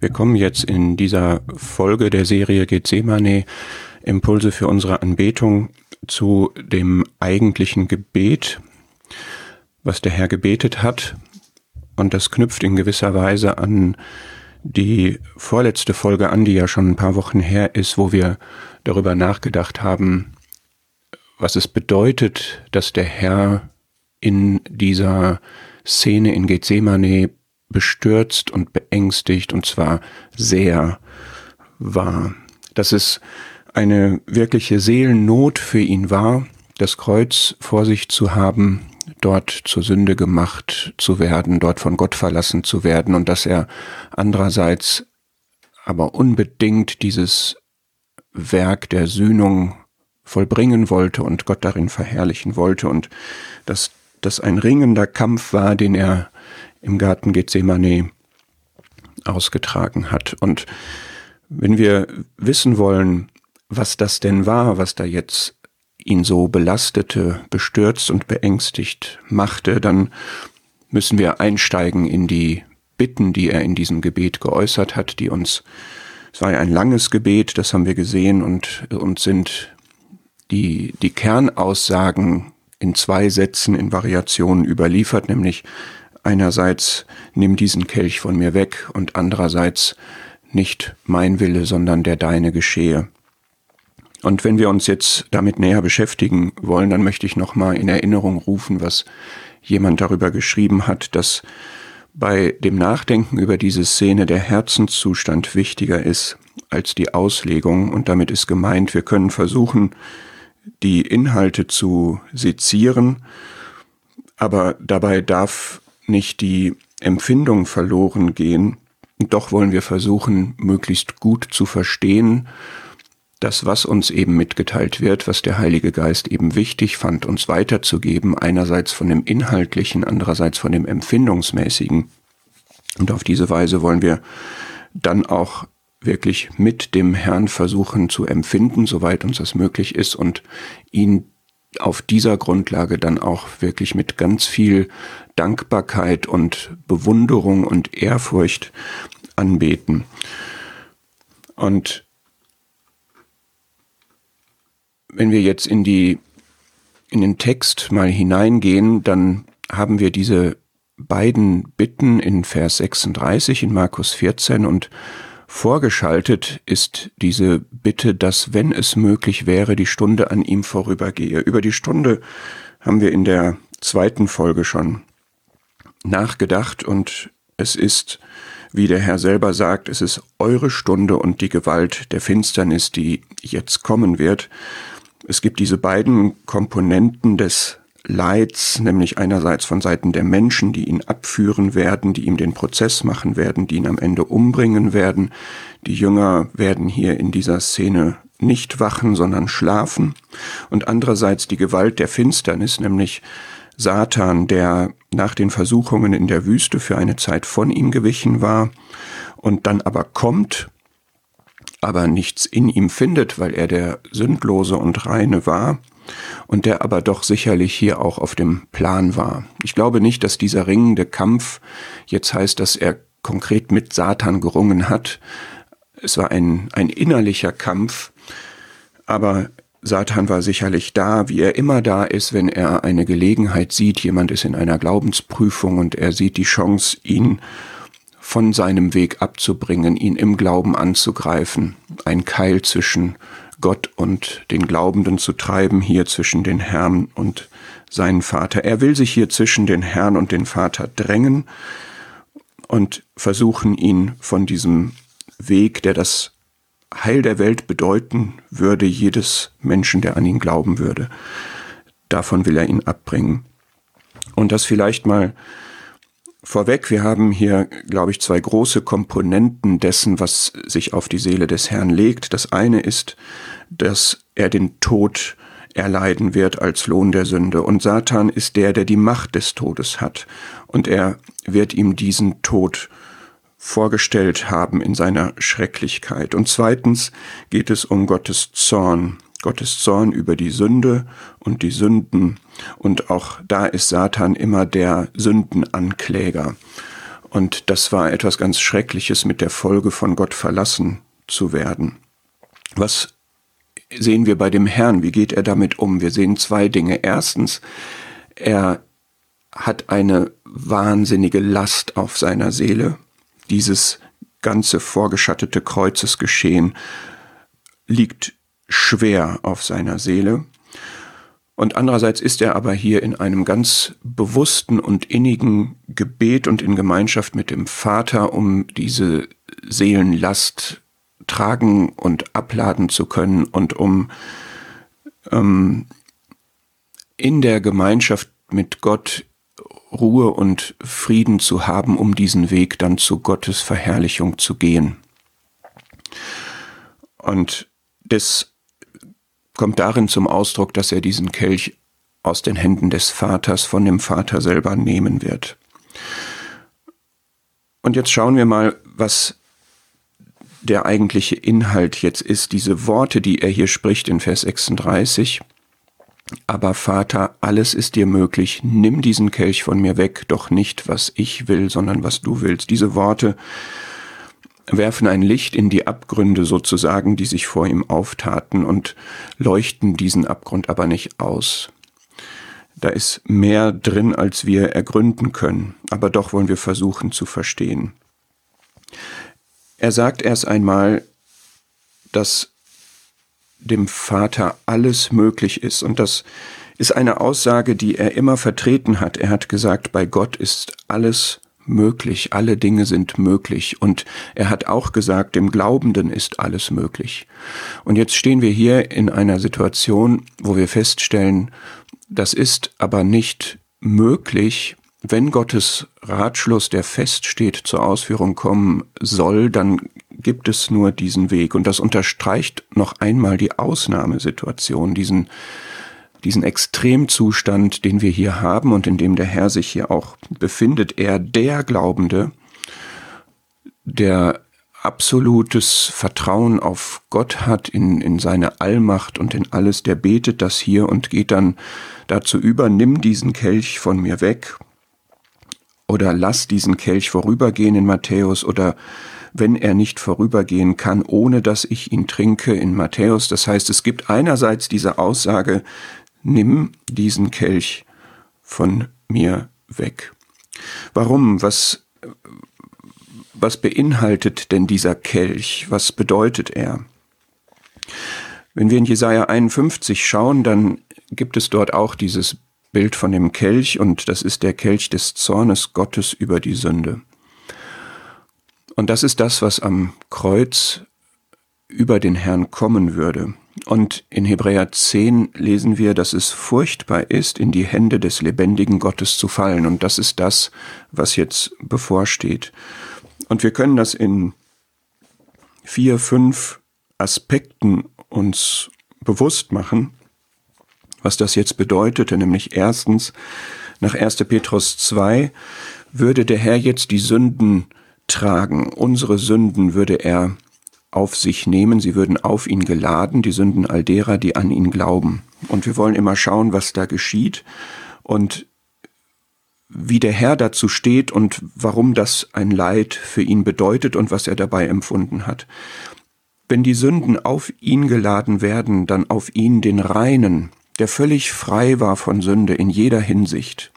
Wir kommen jetzt in dieser Folge der Serie Gethsemane Impulse für unsere Anbetung zu dem eigentlichen Gebet, was der Herr gebetet hat. Und das knüpft in gewisser Weise an die vorletzte Folge an, die ja schon ein paar Wochen her ist, wo wir darüber nachgedacht haben, was es bedeutet, dass der Herr in dieser Szene in Gethsemane bestürzt und beängstigt und zwar sehr war. Dass es eine wirkliche Seelennot für ihn war, das Kreuz vor sich zu haben, dort zur Sünde gemacht zu werden, dort von Gott verlassen zu werden und dass er andererseits aber unbedingt dieses Werk der Sühnung vollbringen wollte und Gott darin verherrlichen wollte und dass das ein ringender Kampf war, den er im Garten Gethsemane ausgetragen hat. Und wenn wir wissen wollen, was das denn war, was da jetzt ihn so belastete, bestürzt und beängstigt machte, dann müssen wir einsteigen in die Bitten, die er in diesem Gebet geäußert hat, die uns, es war ja ein langes Gebet, das haben wir gesehen und, und sind die, die Kernaussagen in zwei Sätzen in Variationen überliefert, nämlich einerseits nimm diesen Kelch von mir weg und andererseits nicht mein Wille, sondern der deine geschehe. Und wenn wir uns jetzt damit näher beschäftigen wollen, dann möchte ich nochmal in Erinnerung rufen, was jemand darüber geschrieben hat, dass bei dem Nachdenken über diese Szene der Herzenszustand wichtiger ist als die Auslegung. Und damit ist gemeint, wir können versuchen, die Inhalte zu sezieren, aber dabei darf nicht die Empfindung verloren gehen. Doch wollen wir versuchen, möglichst gut zu verstehen, das, was uns eben mitgeteilt wird, was der Heilige Geist eben wichtig fand, uns weiterzugeben, einerseits von dem Inhaltlichen, andererseits von dem Empfindungsmäßigen. Und auf diese Weise wollen wir dann auch wirklich mit dem Herrn versuchen zu empfinden, soweit uns das möglich ist, und ihn auf dieser Grundlage dann auch wirklich mit ganz viel Dankbarkeit und Bewunderung und Ehrfurcht anbeten. Und wenn wir jetzt in die, in den Text mal hineingehen, dann haben wir diese beiden Bitten in Vers 36 in Markus 14 und Vorgeschaltet ist diese Bitte, dass, wenn es möglich wäre, die Stunde an ihm vorübergehe. Über die Stunde haben wir in der zweiten Folge schon nachgedacht und es ist, wie der Herr selber sagt, es ist eure Stunde und die Gewalt der Finsternis, die jetzt kommen wird. Es gibt diese beiden Komponenten des Leids, nämlich einerseits von Seiten der Menschen, die ihn abführen werden, die ihm den Prozess machen werden, die ihn am Ende umbringen werden. Die Jünger werden hier in dieser Szene nicht wachen, sondern schlafen. Und andererseits die Gewalt der Finsternis, nämlich Satan, der nach den Versuchungen in der Wüste für eine Zeit von ihm gewichen war und dann aber kommt, aber nichts in ihm findet, weil er der Sündlose und Reine war und der aber doch sicherlich hier auch auf dem Plan war. Ich glaube nicht, dass dieser ringende Kampf jetzt heißt, dass er konkret mit Satan gerungen hat. Es war ein, ein innerlicher Kampf, aber Satan war sicherlich da, wie er immer da ist, wenn er eine Gelegenheit sieht, jemand ist in einer Glaubensprüfung und er sieht die Chance, ihn von seinem Weg abzubringen, ihn im Glauben anzugreifen, ein Keil zwischen Gott und den Glaubenden zu treiben, hier zwischen den Herrn und seinen Vater. Er will sich hier zwischen den Herrn und den Vater drängen und versuchen, ihn von diesem Weg, der das Heil der Welt bedeuten würde, jedes Menschen, der an ihn glauben würde, davon will er ihn abbringen. Und das vielleicht mal Vorweg, wir haben hier, glaube ich, zwei große Komponenten dessen, was sich auf die Seele des Herrn legt. Das eine ist, dass er den Tod erleiden wird als Lohn der Sünde. Und Satan ist der, der die Macht des Todes hat. Und er wird ihm diesen Tod vorgestellt haben in seiner Schrecklichkeit. Und zweitens geht es um Gottes Zorn. Gottes Zorn über die Sünde und die Sünden. Und auch da ist Satan immer der Sündenankläger. Und das war etwas ganz Schreckliches, mit der Folge von Gott verlassen zu werden. Was sehen wir bei dem Herrn? Wie geht er damit um? Wir sehen zwei Dinge. Erstens, er hat eine wahnsinnige Last auf seiner Seele. Dieses ganze vorgeschattete Kreuzesgeschehen liegt schwer auf seiner Seele. Und andererseits ist er aber hier in einem ganz bewussten und innigen Gebet und in Gemeinschaft mit dem Vater, um diese Seelenlast tragen und abladen zu können und um ähm, in der Gemeinschaft mit Gott Ruhe und Frieden zu haben, um diesen Weg dann zu Gottes Verherrlichung zu gehen. Und das kommt darin zum Ausdruck, dass er diesen Kelch aus den Händen des Vaters von dem Vater selber nehmen wird. Und jetzt schauen wir mal, was der eigentliche Inhalt jetzt ist, diese Worte, die er hier spricht in Vers 36. Aber Vater, alles ist dir möglich, nimm diesen Kelch von mir weg, doch nicht, was ich will, sondern was du willst. Diese Worte werfen ein Licht in die Abgründe sozusagen, die sich vor ihm auftaten und leuchten diesen Abgrund aber nicht aus. Da ist mehr drin, als wir ergründen können, aber doch wollen wir versuchen zu verstehen. Er sagt erst einmal, dass dem Vater alles möglich ist und das ist eine Aussage, die er immer vertreten hat. Er hat gesagt, bei Gott ist alles möglich, alle Dinge sind möglich. Und er hat auch gesagt, dem Glaubenden ist alles möglich. Und jetzt stehen wir hier in einer Situation, wo wir feststellen, das ist aber nicht möglich, wenn Gottes Ratschluss, der feststeht, zur Ausführung kommen soll, dann gibt es nur diesen Weg. Und das unterstreicht noch einmal die Ausnahmesituation, diesen diesen Extremzustand, den wir hier haben und in dem der Herr sich hier auch befindet, er der Glaubende, der absolutes Vertrauen auf Gott hat, in, in seine Allmacht und in alles, der betet das hier und geht dann dazu über, nimm diesen Kelch von mir weg oder lass diesen Kelch vorübergehen in Matthäus oder wenn er nicht vorübergehen kann, ohne dass ich ihn trinke in Matthäus. Das heißt, es gibt einerseits diese Aussage, nimm diesen Kelch von mir weg. Warum? Was, was beinhaltet denn dieser Kelch? Was bedeutet er? Wenn wir in Jesaja 51 schauen, dann gibt es dort auch dieses Bild von dem Kelch und das ist der Kelch des Zornes Gottes über die Sünde. Und das ist das, was am Kreuz über den Herrn kommen würde. Und in Hebräer 10 lesen wir, dass es furchtbar ist, in die Hände des lebendigen Gottes zu fallen. Und das ist das, was jetzt bevorsteht. Und wir können das in vier, fünf Aspekten uns bewusst machen, was das jetzt bedeutete. Nämlich erstens, nach 1. Petrus 2 würde der Herr jetzt die Sünden tragen. Unsere Sünden würde er auf sich nehmen, sie würden auf ihn geladen, die Sünden all derer, die an ihn glauben. Und wir wollen immer schauen, was da geschieht und wie der Herr dazu steht und warum das ein Leid für ihn bedeutet und was er dabei empfunden hat. Wenn die Sünden auf ihn geladen werden, dann auf ihn den Reinen, der völlig frei war von Sünde in jeder Hinsicht,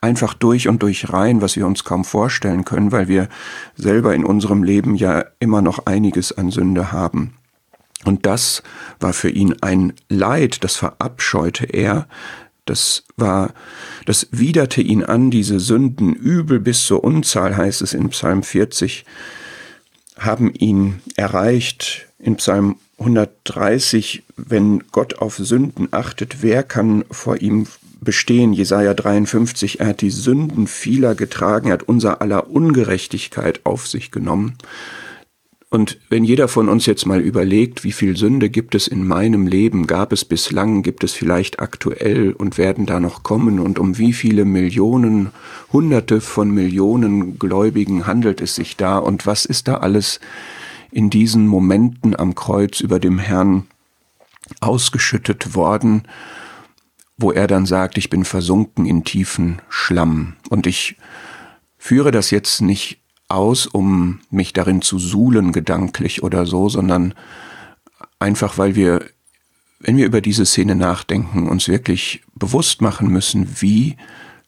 einfach durch und durch rein, was wir uns kaum vorstellen können, weil wir selber in unserem Leben ja immer noch einiges an Sünde haben. Und das war für ihn ein Leid, das verabscheute er, das war, das widerte ihn an, diese Sünden übel bis zur Unzahl, heißt es in Psalm 40, haben ihn erreicht. In Psalm 130, wenn Gott auf Sünden achtet, wer kann vor ihm bestehen. Jesaja 53, er hat die Sünden vieler getragen, er hat unser aller Ungerechtigkeit auf sich genommen. Und wenn jeder von uns jetzt mal überlegt, wie viel Sünde gibt es in meinem Leben, gab es bislang, gibt es vielleicht aktuell und werden da noch kommen und um wie viele Millionen, hunderte von Millionen Gläubigen handelt es sich da und was ist da alles in diesen Momenten am Kreuz über dem Herrn ausgeschüttet worden, wo er dann sagt, ich bin versunken in tiefen Schlamm. Und ich führe das jetzt nicht aus, um mich darin zu suhlen, gedanklich oder so, sondern einfach, weil wir, wenn wir über diese Szene nachdenken, uns wirklich bewusst machen müssen, wie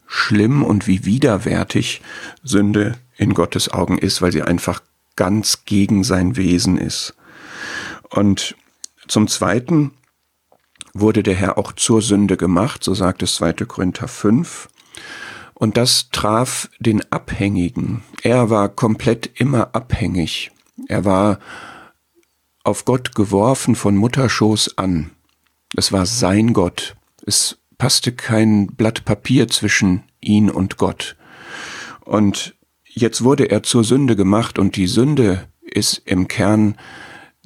schlimm und wie widerwärtig Sünde in Gottes Augen ist, weil sie einfach ganz gegen sein Wesen ist. Und zum Zweiten wurde der Herr auch zur Sünde gemacht, so sagt es 2. Korinther 5. Und das traf den Abhängigen. Er war komplett immer abhängig. Er war auf Gott geworfen von Mutterschoß an. Es war sein Gott. Es passte kein Blatt Papier zwischen ihn und Gott. Und jetzt wurde er zur Sünde gemacht und die Sünde ist im Kern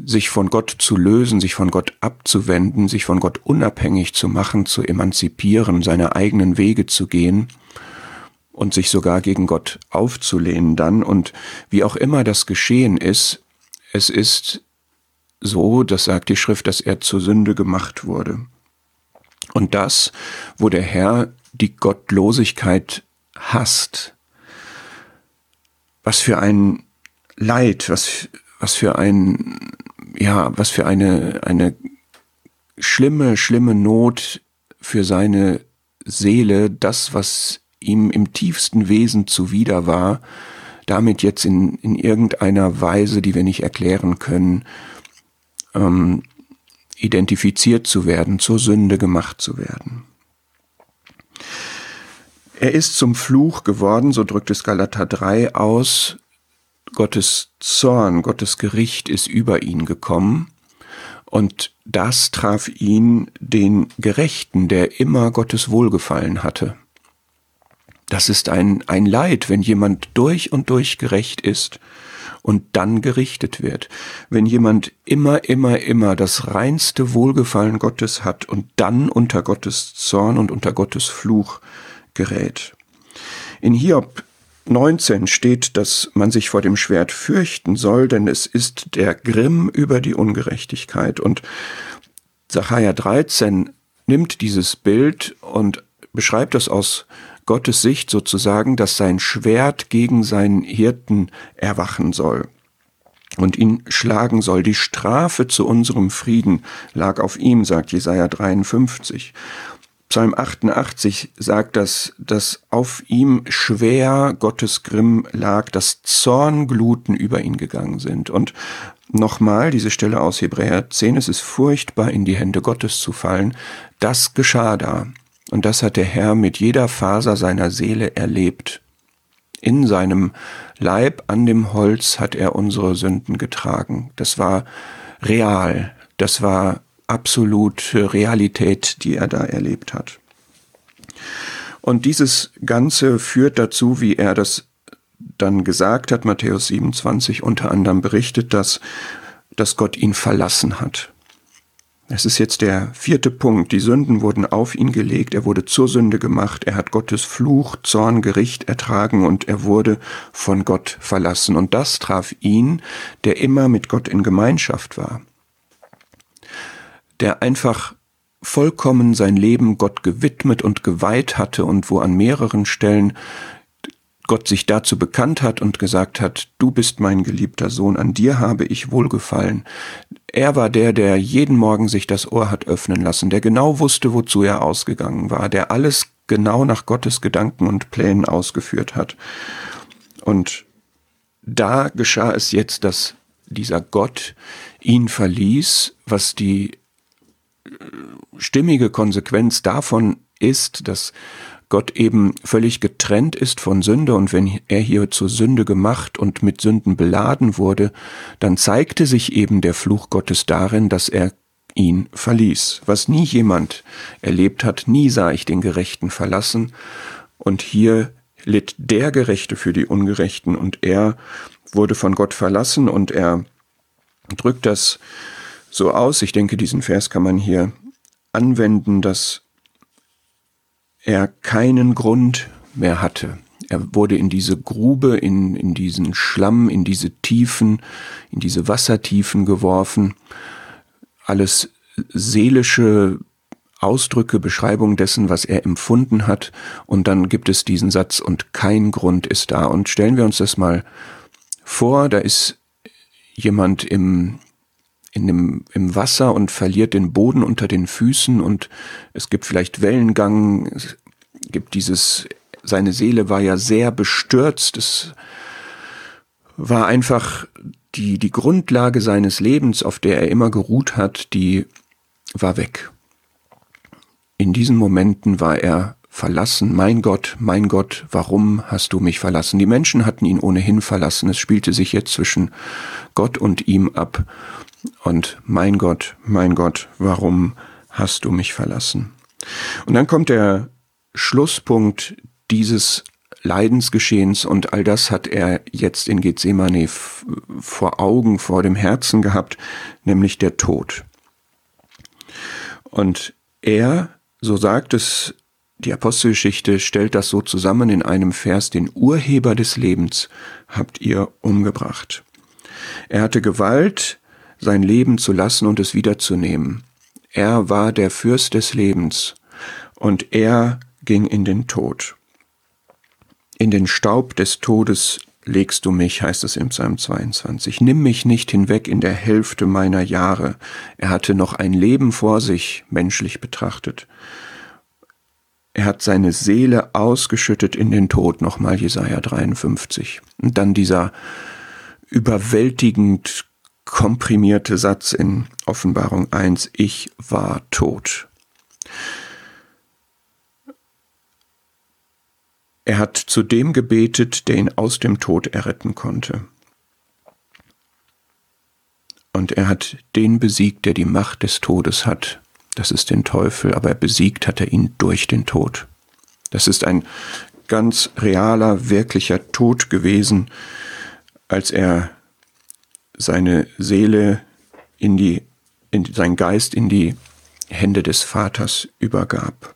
sich von Gott zu lösen, sich von Gott abzuwenden, sich von Gott unabhängig zu machen, zu emanzipieren, seine eigenen Wege zu gehen und sich sogar gegen Gott aufzulehnen dann. Und wie auch immer das geschehen ist, es ist so, das sagt die Schrift, dass er zur Sünde gemacht wurde. Und das, wo der Herr die Gottlosigkeit hasst, was für ein Leid, was, was für ein, ja, was für eine, eine schlimme, schlimme Not für seine Seele, das, was ihm im tiefsten Wesen zuwider war, damit jetzt in, in irgendeiner Weise, die wir nicht erklären können, ähm, identifiziert zu werden, zur Sünde gemacht zu werden. Er ist zum Fluch geworden, so drückt es Galater 3 aus. Gottes Zorn, Gottes Gericht ist über ihn gekommen. Und das traf ihn, den Gerechten, der immer Gottes Wohlgefallen hatte. Das ist ein, ein Leid, wenn jemand durch und durch gerecht ist und dann gerichtet wird. Wenn jemand immer, immer, immer das reinste Wohlgefallen Gottes hat und dann unter Gottes Zorn und unter Gottes Fluch gerät. In Hiob 19 steht, dass man sich vor dem Schwert fürchten soll, denn es ist der Grimm über die Ungerechtigkeit. Und Zachariah 13 nimmt dieses Bild und beschreibt es aus Gottes Sicht sozusagen, dass sein Schwert gegen seinen Hirten erwachen soll und ihn schlagen soll. Die Strafe zu unserem Frieden lag auf ihm, sagt Jesaja 53. Psalm 88 sagt, dass, dass auf ihm schwer Gottes Grimm lag, dass Zorngluten über ihn gegangen sind. Und nochmal diese Stelle aus Hebräer 10, es ist furchtbar, in die Hände Gottes zu fallen. Das geschah da. Und das hat der Herr mit jeder Faser seiner Seele erlebt. In seinem Leib an dem Holz hat er unsere Sünden getragen. Das war real. Das war absolute Realität, die er da erlebt hat. Und dieses Ganze führt dazu, wie er das dann gesagt hat, Matthäus 27 unter anderem berichtet, dass, dass Gott ihn verlassen hat. Es ist jetzt der vierte Punkt. Die Sünden wurden auf ihn gelegt, er wurde zur Sünde gemacht, er hat Gottes Fluch, Zorn, Gericht ertragen und er wurde von Gott verlassen. Und das traf ihn, der immer mit Gott in Gemeinschaft war. Der einfach vollkommen sein Leben Gott gewidmet und geweiht hatte und wo an mehreren Stellen Gott sich dazu bekannt hat und gesagt hat, du bist mein geliebter Sohn, an dir habe ich wohlgefallen. Er war der, der jeden Morgen sich das Ohr hat öffnen lassen, der genau wusste, wozu er ausgegangen war, der alles genau nach Gottes Gedanken und Plänen ausgeführt hat. Und da geschah es jetzt, dass dieser Gott ihn verließ, was die stimmige Konsequenz davon ist, dass Gott eben völlig getrennt ist von Sünde. Und wenn er hier zur Sünde gemacht und mit Sünden beladen wurde, dann zeigte sich eben der Fluch Gottes darin, dass er ihn verließ. Was nie jemand erlebt hat, nie sah ich den Gerechten verlassen. Und hier litt der Gerechte für die Ungerechten. Und er wurde von Gott verlassen und er drückt das so aus. Ich denke, diesen Vers kann man hier anwenden, dass er keinen Grund mehr hatte. Er wurde in diese Grube, in, in diesen Schlamm, in diese Tiefen, in diese Wassertiefen geworfen. Alles seelische Ausdrücke, Beschreibung dessen, was er empfunden hat. Und dann gibt es diesen Satz und kein Grund ist da. Und stellen wir uns das mal vor, da ist jemand im, in dem, im Wasser und verliert den Boden unter den Füßen und es gibt vielleicht Wellengang, es gibt dieses, seine Seele war ja sehr bestürzt, es war einfach die, die Grundlage seines Lebens, auf der er immer geruht hat, die war weg. In diesen Momenten war er verlassen. Mein Gott, mein Gott, warum hast du mich verlassen? Die Menschen hatten ihn ohnehin verlassen. Es spielte sich jetzt zwischen Gott und ihm ab. Und mein Gott, mein Gott, warum hast du mich verlassen? Und dann kommt der Schlusspunkt dieses Leidensgeschehens und all das hat er jetzt in Gethsemane vor Augen, vor dem Herzen gehabt, nämlich der Tod. Und er, so sagt es die Apostelgeschichte, stellt das so zusammen in einem Vers, den Urheber des Lebens habt ihr umgebracht. Er hatte Gewalt, sein Leben zu lassen und es wiederzunehmen. Er war der Fürst des Lebens und er ging in den Tod. In den Staub des Todes legst du mich, heißt es im Psalm 22. Nimm mich nicht hinweg in der Hälfte meiner Jahre. Er hatte noch ein Leben vor sich, menschlich betrachtet. Er hat seine Seele ausgeschüttet in den Tod, nochmal Jesaja 53. Und dann dieser überwältigend komprimierte Satz in Offenbarung 1, ich war tot. Er hat zu dem gebetet, der ihn aus dem Tod erretten konnte. Und er hat den besiegt, der die Macht des Todes hat. Das ist den Teufel, aber besiegt hat er ihn durch den Tod. Das ist ein ganz realer, wirklicher Tod gewesen, als er seine Seele in die, in sein Geist in die Hände des Vaters übergab.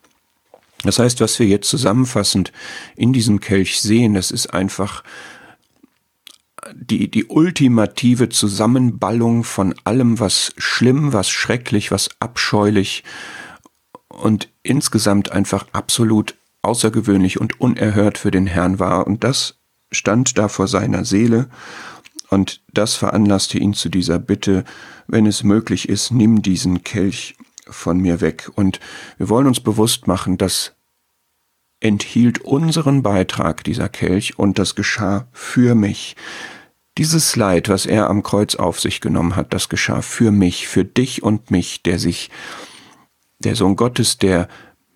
Das heißt, was wir jetzt zusammenfassend in diesem Kelch sehen, das ist einfach die, die ultimative Zusammenballung von allem, was schlimm, was schrecklich, was abscheulich und insgesamt einfach absolut außergewöhnlich und unerhört für den Herrn war. Und das stand da vor seiner Seele und das veranlasste ihn zu dieser Bitte, wenn es möglich ist, nimm diesen Kelch von mir weg. Und wir wollen uns bewusst machen, dass enthielt unseren Beitrag dieser Kelch und das geschah für mich. Dieses Leid, was er am Kreuz auf sich genommen hat, das geschah für mich, für dich und mich, der sich, der Sohn Gottes, der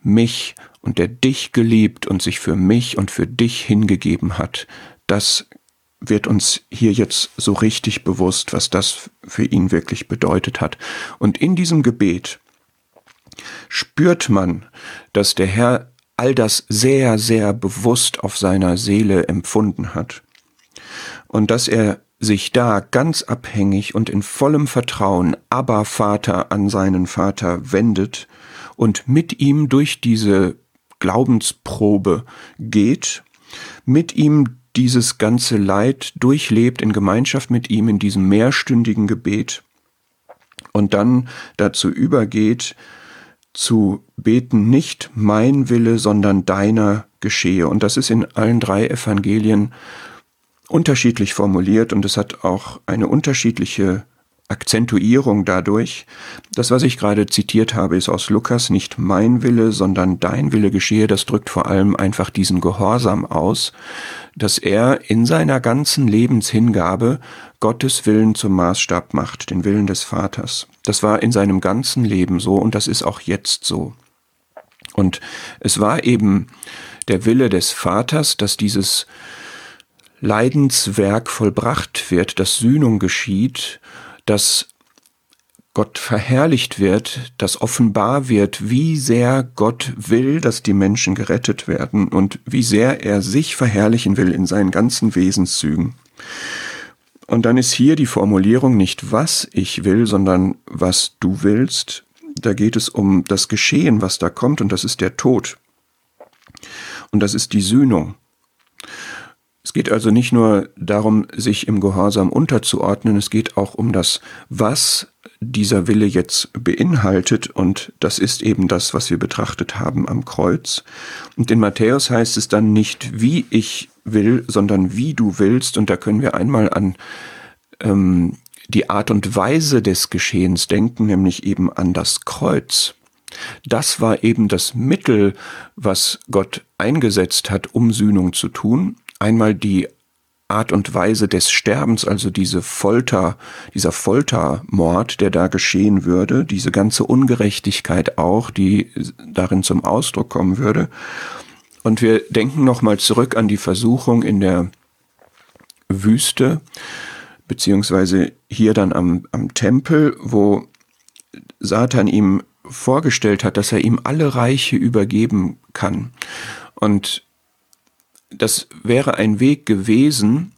mich und der dich geliebt und sich für mich und für dich hingegeben hat, das wird uns hier jetzt so richtig bewusst, was das für ihn wirklich bedeutet hat. Und in diesem Gebet spürt man, dass der Herr all das sehr, sehr bewusst auf seiner Seele empfunden hat. Und dass er sich da ganz abhängig und in vollem Vertrauen aber Vater an seinen Vater wendet und mit ihm durch diese Glaubensprobe geht, mit ihm dieses ganze Leid durchlebt in Gemeinschaft mit ihm in diesem mehrstündigen Gebet und dann dazu übergeht, zu beten, nicht mein Wille, sondern deiner geschehe. Und das ist in allen drei Evangelien unterschiedlich formuliert und es hat auch eine unterschiedliche Akzentuierung dadurch. Das, was ich gerade zitiert habe, ist aus Lukas nicht mein Wille, sondern dein Wille geschehe. Das drückt vor allem einfach diesen Gehorsam aus, dass er in seiner ganzen Lebenshingabe Gottes Willen zum Maßstab macht, den Willen des Vaters. Das war in seinem ganzen Leben so und das ist auch jetzt so. Und es war eben der Wille des Vaters, dass dieses Leidenswerk vollbracht wird, dass Sühnung geschieht dass Gott verherrlicht wird, dass offenbar wird, wie sehr Gott will, dass die Menschen gerettet werden und wie sehr er sich verherrlichen will in seinen ganzen Wesenszügen. Und dann ist hier die Formulierung nicht was ich will, sondern was du willst. Da geht es um das Geschehen, was da kommt, und das ist der Tod. Und das ist die Sühnung. Es geht also nicht nur darum, sich im Gehorsam unterzuordnen, es geht auch um das Was dieser Wille jetzt beinhaltet und das ist eben das, was wir betrachtet haben am Kreuz. Und in Matthäus heißt es dann nicht, wie ich will, sondern wie du willst und da können wir einmal an ähm, die Art und Weise des Geschehens denken, nämlich eben an das Kreuz. Das war eben das Mittel, was Gott eingesetzt hat, um Sühnung zu tun. Einmal die Art und Weise des Sterbens, also diese Folter, dieser Foltermord, der da geschehen würde, diese ganze Ungerechtigkeit auch, die darin zum Ausdruck kommen würde. Und wir denken nochmal zurück an die Versuchung in der Wüste, beziehungsweise hier dann am, am Tempel, wo Satan ihm vorgestellt hat, dass er ihm alle Reiche übergeben kann. Und das wäre ein Weg gewesen,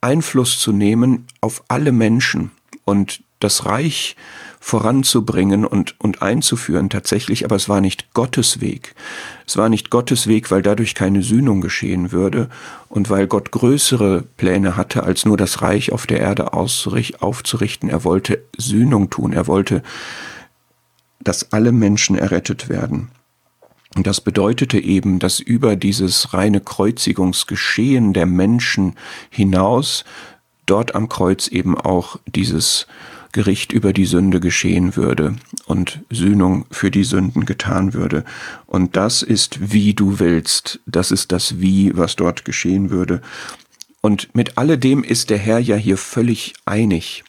Einfluss zu nehmen auf alle Menschen und das Reich voranzubringen und, und einzuführen tatsächlich, aber es war nicht Gottes Weg. Es war nicht Gottes Weg, weil dadurch keine Sühnung geschehen würde und weil Gott größere Pläne hatte, als nur das Reich auf der Erde aufzurichten. Er wollte Sühnung tun, er wollte, dass alle Menschen errettet werden. Und das bedeutete eben, dass über dieses reine Kreuzigungsgeschehen der Menschen hinaus dort am Kreuz eben auch dieses Gericht über die Sünde geschehen würde und Sühnung für die Sünden getan würde. Und das ist, wie du willst. Das ist das Wie, was dort geschehen würde. Und mit alledem ist der Herr ja hier völlig einig.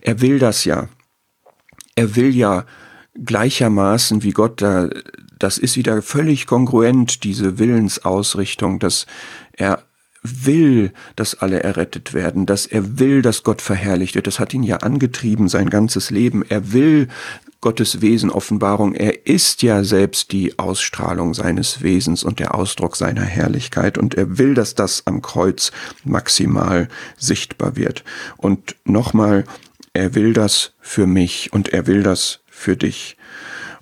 Er will das ja. Er will ja gleichermaßen wie Gott da, das ist wieder völlig kongruent, diese Willensausrichtung, dass er will, dass alle errettet werden, dass er will, dass Gott verherrlicht wird. Das hat ihn ja angetrieben, sein ganzes Leben. Er will Gottes Wesen Offenbarung. Er ist ja selbst die Ausstrahlung seines Wesens und der Ausdruck seiner Herrlichkeit. Und er will, dass das am Kreuz maximal sichtbar wird. Und nochmal, er will das für mich und er will das für dich.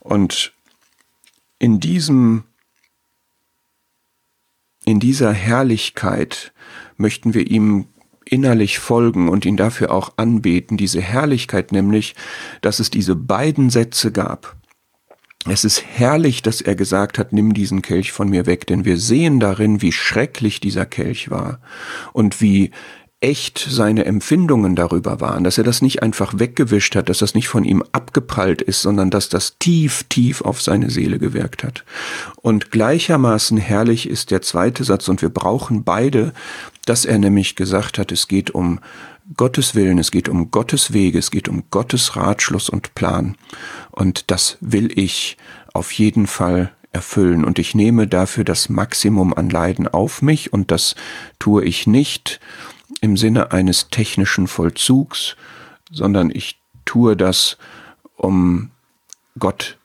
Und in diesem in dieser Herrlichkeit möchten wir ihm innerlich folgen und ihn dafür auch anbeten. Diese Herrlichkeit nämlich, dass es diese beiden Sätze gab. Es ist herrlich, dass er gesagt hat, nimm diesen Kelch von mir weg, denn wir sehen darin, wie schrecklich dieser Kelch war und wie echt seine Empfindungen darüber waren, dass er das nicht einfach weggewischt hat, dass das nicht von ihm abgeprallt ist, sondern dass das tief, tief auf seine Seele gewirkt hat. Und gleichermaßen herrlich ist der zweite Satz, und wir brauchen beide, dass er nämlich gesagt hat, es geht um Gottes Willen, es geht um Gottes Wege, es geht um Gottes Ratschluss und Plan. Und das will ich auf jeden Fall erfüllen. Und ich nehme dafür das Maximum an Leiden auf mich und das tue ich nicht, im Sinne eines technischen Vollzugs, sondern ich tue das, um Gott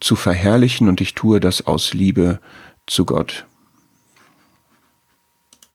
zu verherrlichen und ich tue das aus Liebe zu Gott.